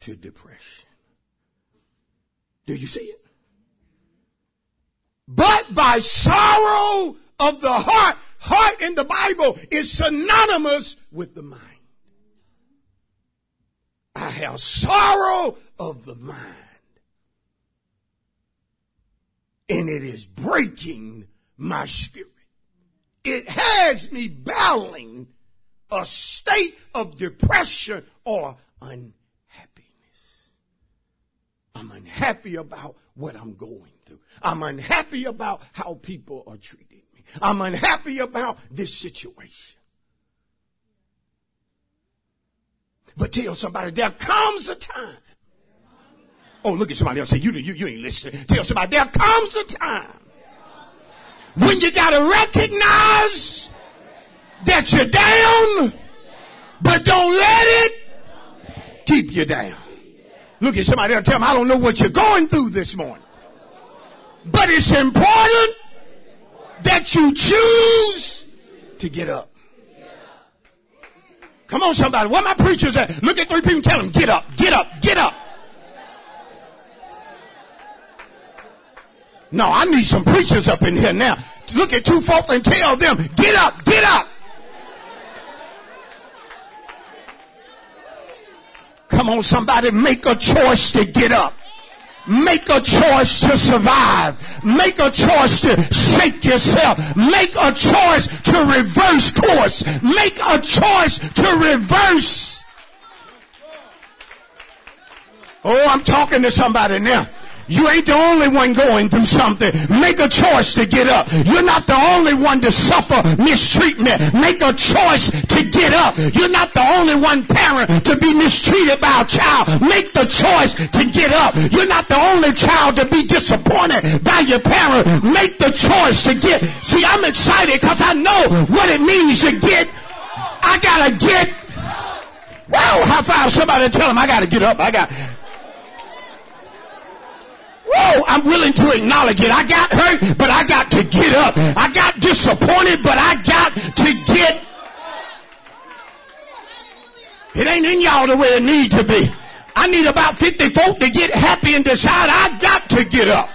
to depression. Do you see it? But by sorrow of the heart, heart in the Bible is synonymous with the mind. I have sorrow of the mind. And it is breaking my spirit it has me battling a state of depression or unhappiness. I'm unhappy about what I'm going through. I'm unhappy about how people are treating me. I'm unhappy about this situation. But tell somebody there comes a time. Oh, look at somebody else. Say, you, you, you ain't listening. Tell somebody there comes a time when you gotta recognize that you're down, but don't let it keep you down. Look at somebody else. Tell them, I don't know what you're going through this morning. But it's important that you choose to get up. Come on, somebody. Where my preachers at? Look at three people tell them, get up, get up, get up. No, I need some preachers up in here now. Look at two folks and tell them, get up, get up. Come on, somebody, make a choice to get up. Make a choice to survive. Make a choice to shake yourself. Make a choice to reverse course. Make a choice to reverse. Oh, I'm talking to somebody now. You ain't the only one going through something. Make a choice to get up. You're not the only one to suffer mistreatment. Make a choice to get up. You're not the only one parent to be mistreated by a child. Make the choice to get up. You're not the only child to be disappointed by your parent. Make the choice to get. See, I'm excited because I know what it means to get. I gotta get. Wow, high five somebody tell them I gotta get up. I got. Whoa, I'm willing to acknowledge it. I got hurt, but I got to get up. I got disappointed, but I got to get. It ain't in y'all the way it need to be. I need about 50 folk to get happy and decide I got to get up.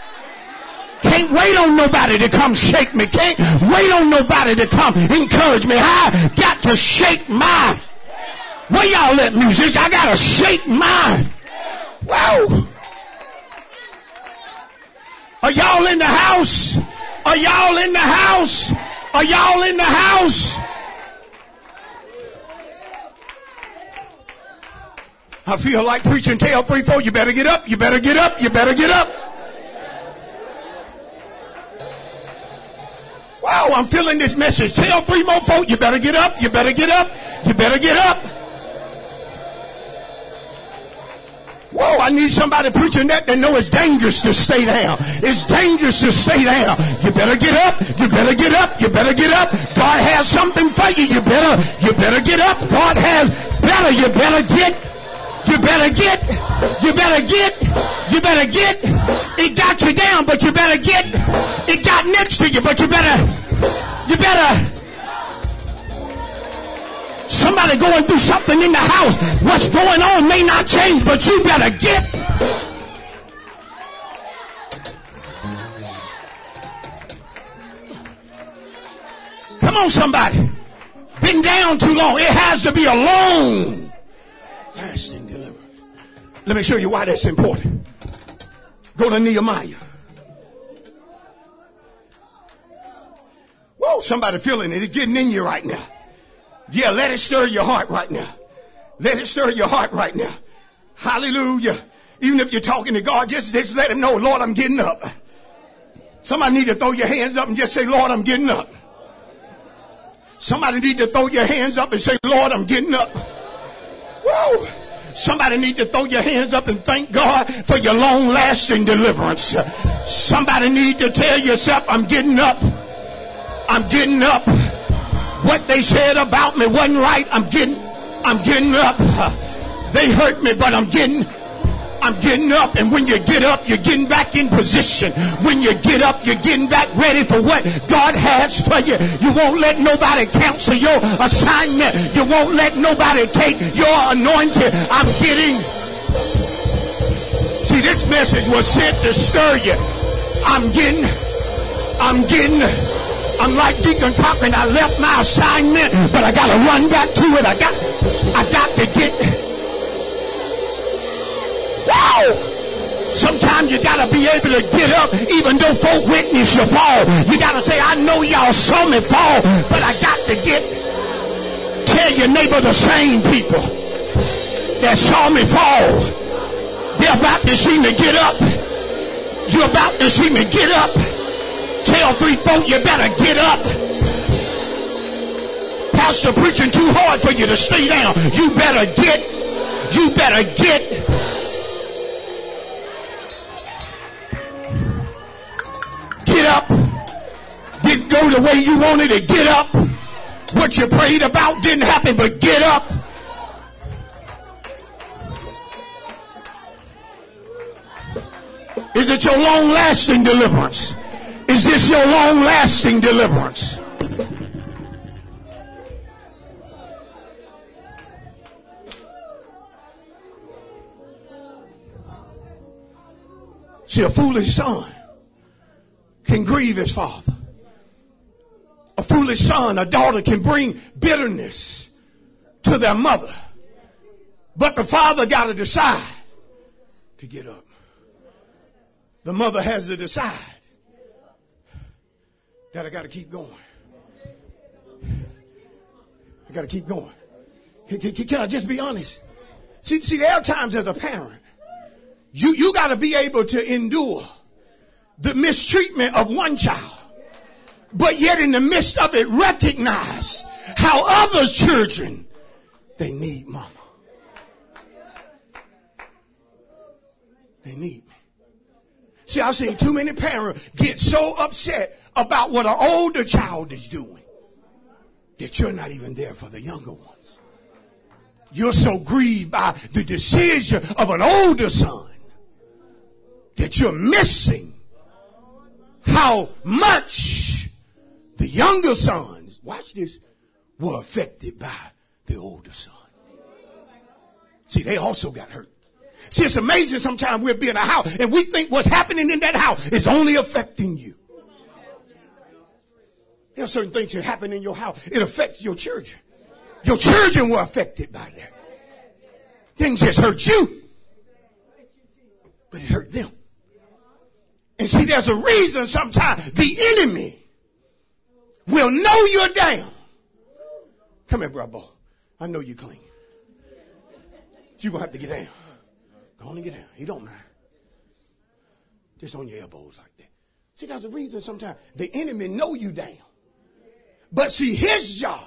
Can't wait on nobody to come shake me. Can't wait on nobody to come encourage me. I got to shake mine. Where y'all at, music? I got to shake mine. Wow. Are y'all in the house? Are y'all in the house? Are y'all in the house? I feel like preaching tale three, four. You better get up. You better get up. You better get up. Wow, I'm feeling this message. Tell three more folk, you better get up. You better get up. You better get up. Whoa, I need somebody preaching that that know it's dangerous to stay down. It's dangerous to stay down. You better get up. You better get up. You better get up. God has something for you. You better, you better get up. God has better. You better get. You better get. You better get. You better get. It got you down, but you better get. It got next to you, but you better. You better. Somebody going through something in the house. What's going on may not change, but you better get. Come on, somebody. Been down too long. It has to be a long lasting deliverance. Let me show you why that's important. Go to Nehemiah. Whoa, somebody feeling it. It's getting in you right now. Yeah, let it stir your heart right now. Let it stir your heart right now. Hallelujah. Even if you're talking to God, just, just let him know, Lord, I'm getting up. Somebody need to throw your hands up and just say, Lord, I'm getting up. Somebody need to throw your hands up and say, Lord, I'm getting up. Whoa. Somebody need to throw your hands up and thank God for your long lasting deliverance. Somebody need to tell yourself, I'm getting up. I'm getting up. What they said about me wasn't right. I'm getting, I'm getting up. They hurt me, but I'm getting, I'm getting up. And when you get up, you're getting back in position. When you get up, you're getting back ready for what God has for you. You won't let nobody cancel your assignment. You won't let nobody take your anointing. I'm getting. See, this message was sent to stir you. I'm getting, I'm getting. I'm like Deacon Cochran. I left my assignment, mm. but I got to run back to it. I got, I got to get. Wow! Sometimes you got to be able to get up even though folk witness you fall. You got to say, I know y'all saw me fall, but I got to get. Tell your neighbor the same people that saw me fall. They're about to see me get up. You're about to see me get up. Tell three folk you better get up. Pastor preaching too hard for you to stay down. You better get You better get get up. Didn't go the way you wanted to get up. What you prayed about didn't happen, but get up. Is it your long lasting deliverance? Is this your long lasting deliverance? See, a foolish son can grieve his father. A foolish son, a daughter can bring bitterness to their mother. But the father got to decide to get up. The mother has to decide that I got to keep going. I got to keep going. Can, can, can, I just be honest? See, see, there are times as a parent, you, you got to be able to endure the mistreatment of one child, but yet in the midst of it, recognize how other children they need mama. They need me. See, I've seen too many parents get so upset about what an older child is doing that you're not even there for the younger ones. You're so grieved by the decision of an older son that you're missing how much the younger sons, watch this, were affected by the older son. See, they also got hurt. See, it's amazing sometimes we'll be in a house and we think what's happening in that house is only affecting you. There are certain things that happen in your house. It affects your children. Your children were affected by that. Things just hurt you, but it hurt them. And see, there's a reason sometimes the enemy will know you're down. Come here, brother. I know you clean. You're going to have to get down. Go on and get down. He don't mind. Just on your elbows like that. See, there's a reason sometimes the enemy know you down. But see, his job,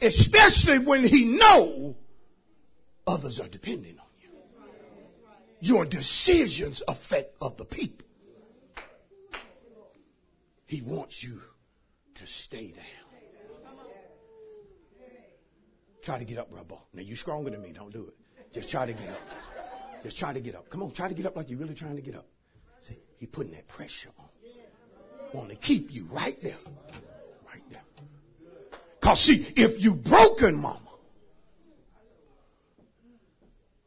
especially when he know others are depending on you. Your decisions affect other people. He wants you to stay down. Try to get up, brother. Now you're stronger than me. Don't do it. Just try to get up. Just try to get up. Come on, try to get up like you're really trying to get up. See, he putting that pressure on. Want to keep you right there. Right there. Cause see, if you broken, mama,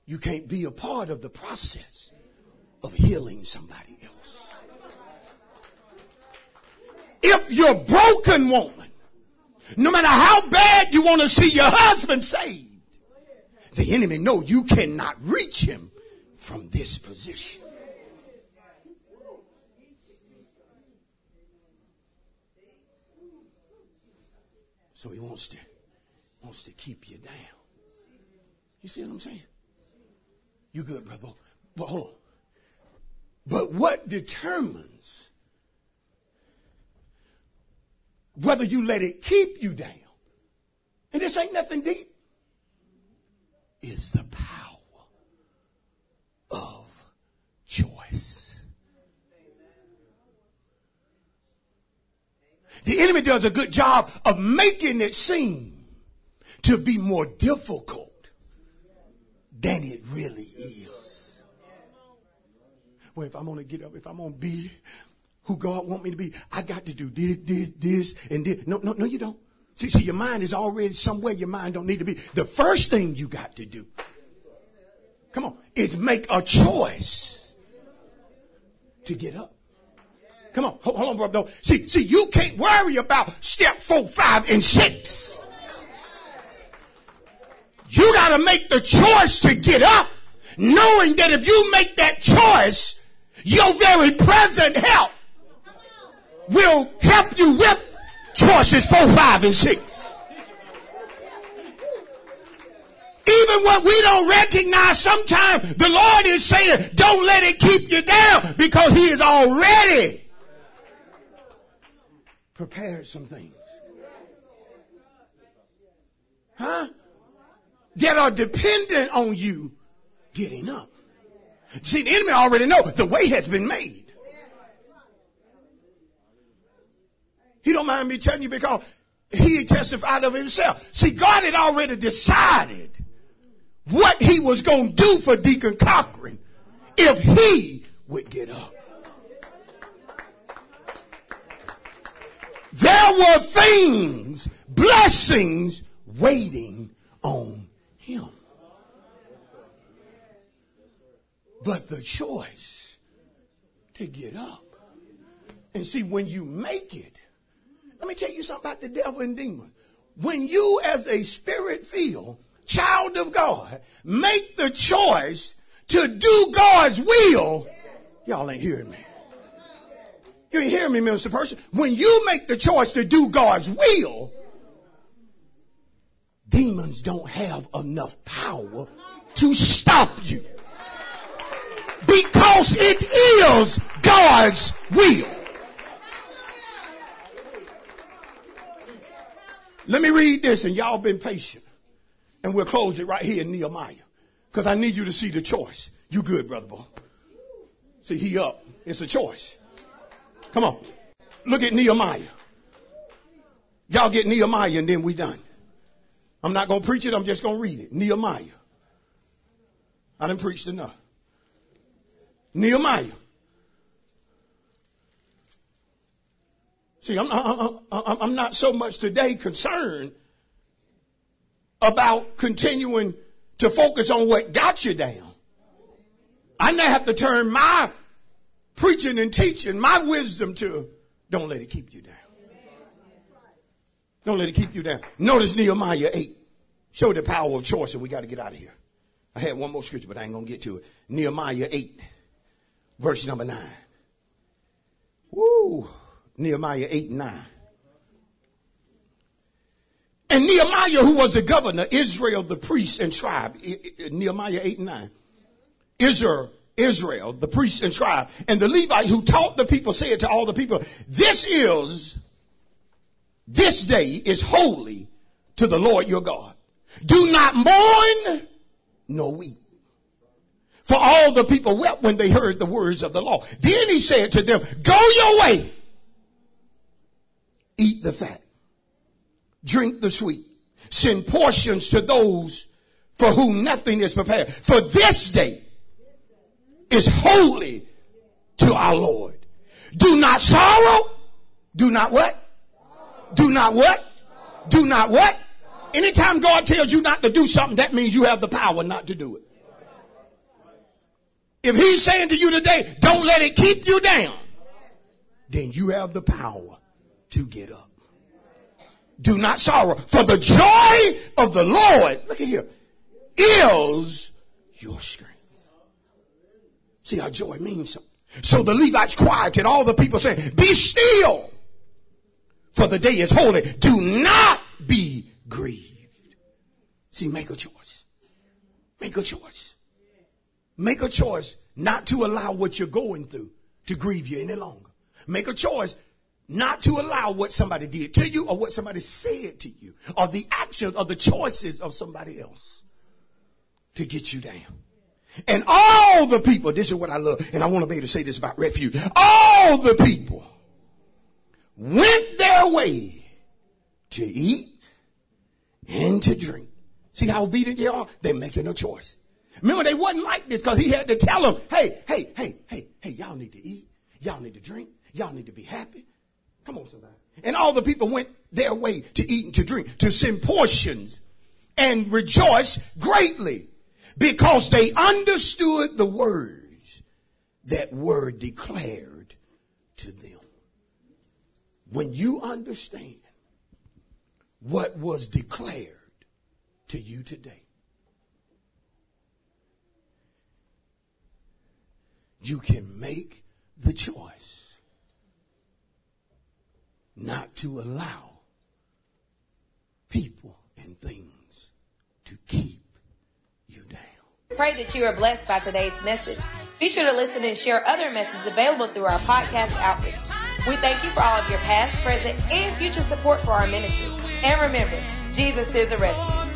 you can't be a part of the process of healing somebody else. If you're broken woman, no matter how bad you want to see your husband saved, the enemy know you cannot reach him from this position. So he wants to wants to keep you down. You see what I'm saying? You good, brother? But hold on. But what determines whether you let it keep you down, and this ain't nothing deep, is the power of choice. The enemy does a good job of making it seem to be more difficult than it really is. Well, if I'm going to get up, if I'm going to be who God want me to be, I got to do this, this, this, and this. No, no, no, you don't. See, see, your mind is already somewhere your mind don't need to be. The first thing you got to do, come on, is make a choice to get up. Come on, hold, hold on, brother. See, see, you can't worry about step four, five, and six. You got to make the choice to get up, knowing that if you make that choice, your very present help will help you with choices four, five, and six. Even what we don't recognize sometimes, the Lord is saying, don't let it keep you down because He has already prepared some things. Huh? that are dependent on you getting up. See, the enemy already know the way has been made. He don't mind me telling you because he testified of himself. See, God had already decided what he was going to do for Deacon Cochran if he would get up. There were things, blessings waiting on him. But the choice to get up. And see, when you make it, let me tell you something about the devil and demons. When you, as a spirit filled child of God, make the choice to do God's will, y'all ain't hearing me. You ain't hearing me, Minister Person. When you make the choice to do God's will, demons don't have enough power to stop you. Because it is God's will. Let me read this and y'all been patient. And we'll close it right here in Nehemiah. Because I need you to see the choice. You good, brother boy. See, he up. It's a choice. Come on. Look at Nehemiah. Y'all get Nehemiah and then we done. I'm not going to preach it. I'm just going to read it. Nehemiah. I didn't preach enough. Nehemiah. See, I'm, I'm, I'm not so much today concerned about continuing to focus on what got you down. I now have to turn my preaching and teaching, my wisdom to don't let it keep you down. Don't let it keep you down. Notice Nehemiah 8. Show the power of choice and we got to get out of here. I had one more scripture, but I ain't going to get to it. Nehemiah 8, verse number 9. Woo. Nehemiah 8 and 9. And Nehemiah, who was the governor, Ezra, the priest and tribe, Nehemiah 8 and 9. Ezra, Ezra, the priest and tribe, and the Levite who taught the people said to all the people, this is, this day is holy to the Lord your God. Do not mourn nor weep. For all the people wept when they heard the words of the law. Then he said to them, go your way. Eat the fat. Drink the sweet. Send portions to those for whom nothing is prepared. For this day is holy to our Lord. Do not sorrow. Do not what? Do not what? Do not what? Anytime God tells you not to do something, that means you have the power not to do it. If he's saying to you today, don't let it keep you down, then you have the power to get up. Do not sorrow, for the joy of the Lord, look at here, is your strength. See how joy means something. So the Levites quieted all the people saying, be still, for the day is holy. Do not be grieved. See, make a choice. Make a choice. Make a choice not to allow what you're going through to grieve you any longer. Make a choice not to allow what somebody did to you or what somebody said to you or the actions or the choices of somebody else to get you down. And all the people, this is what I love, and I want to be able to say this about refuge. All the people went their way to eat and to drink. See how obedient they are? They're making a choice. Remember, they wasn't like this because he had to tell them, hey, hey, hey, hey, hey, y'all need to eat. Y'all need to drink. Y'all need to be happy. Come on, somebody. And all the people went their way to eat and to drink, to send portions and rejoice greatly because they understood the words that were declared to them. When you understand what was declared to you today, you can make the choice not to allow people and things to keep you down. Pray that you are blessed by today's message. Be sure to listen and share other messages available through our podcast outreach. We thank you for all of your past, present, and future support for our ministry. And remember, Jesus is a refuge.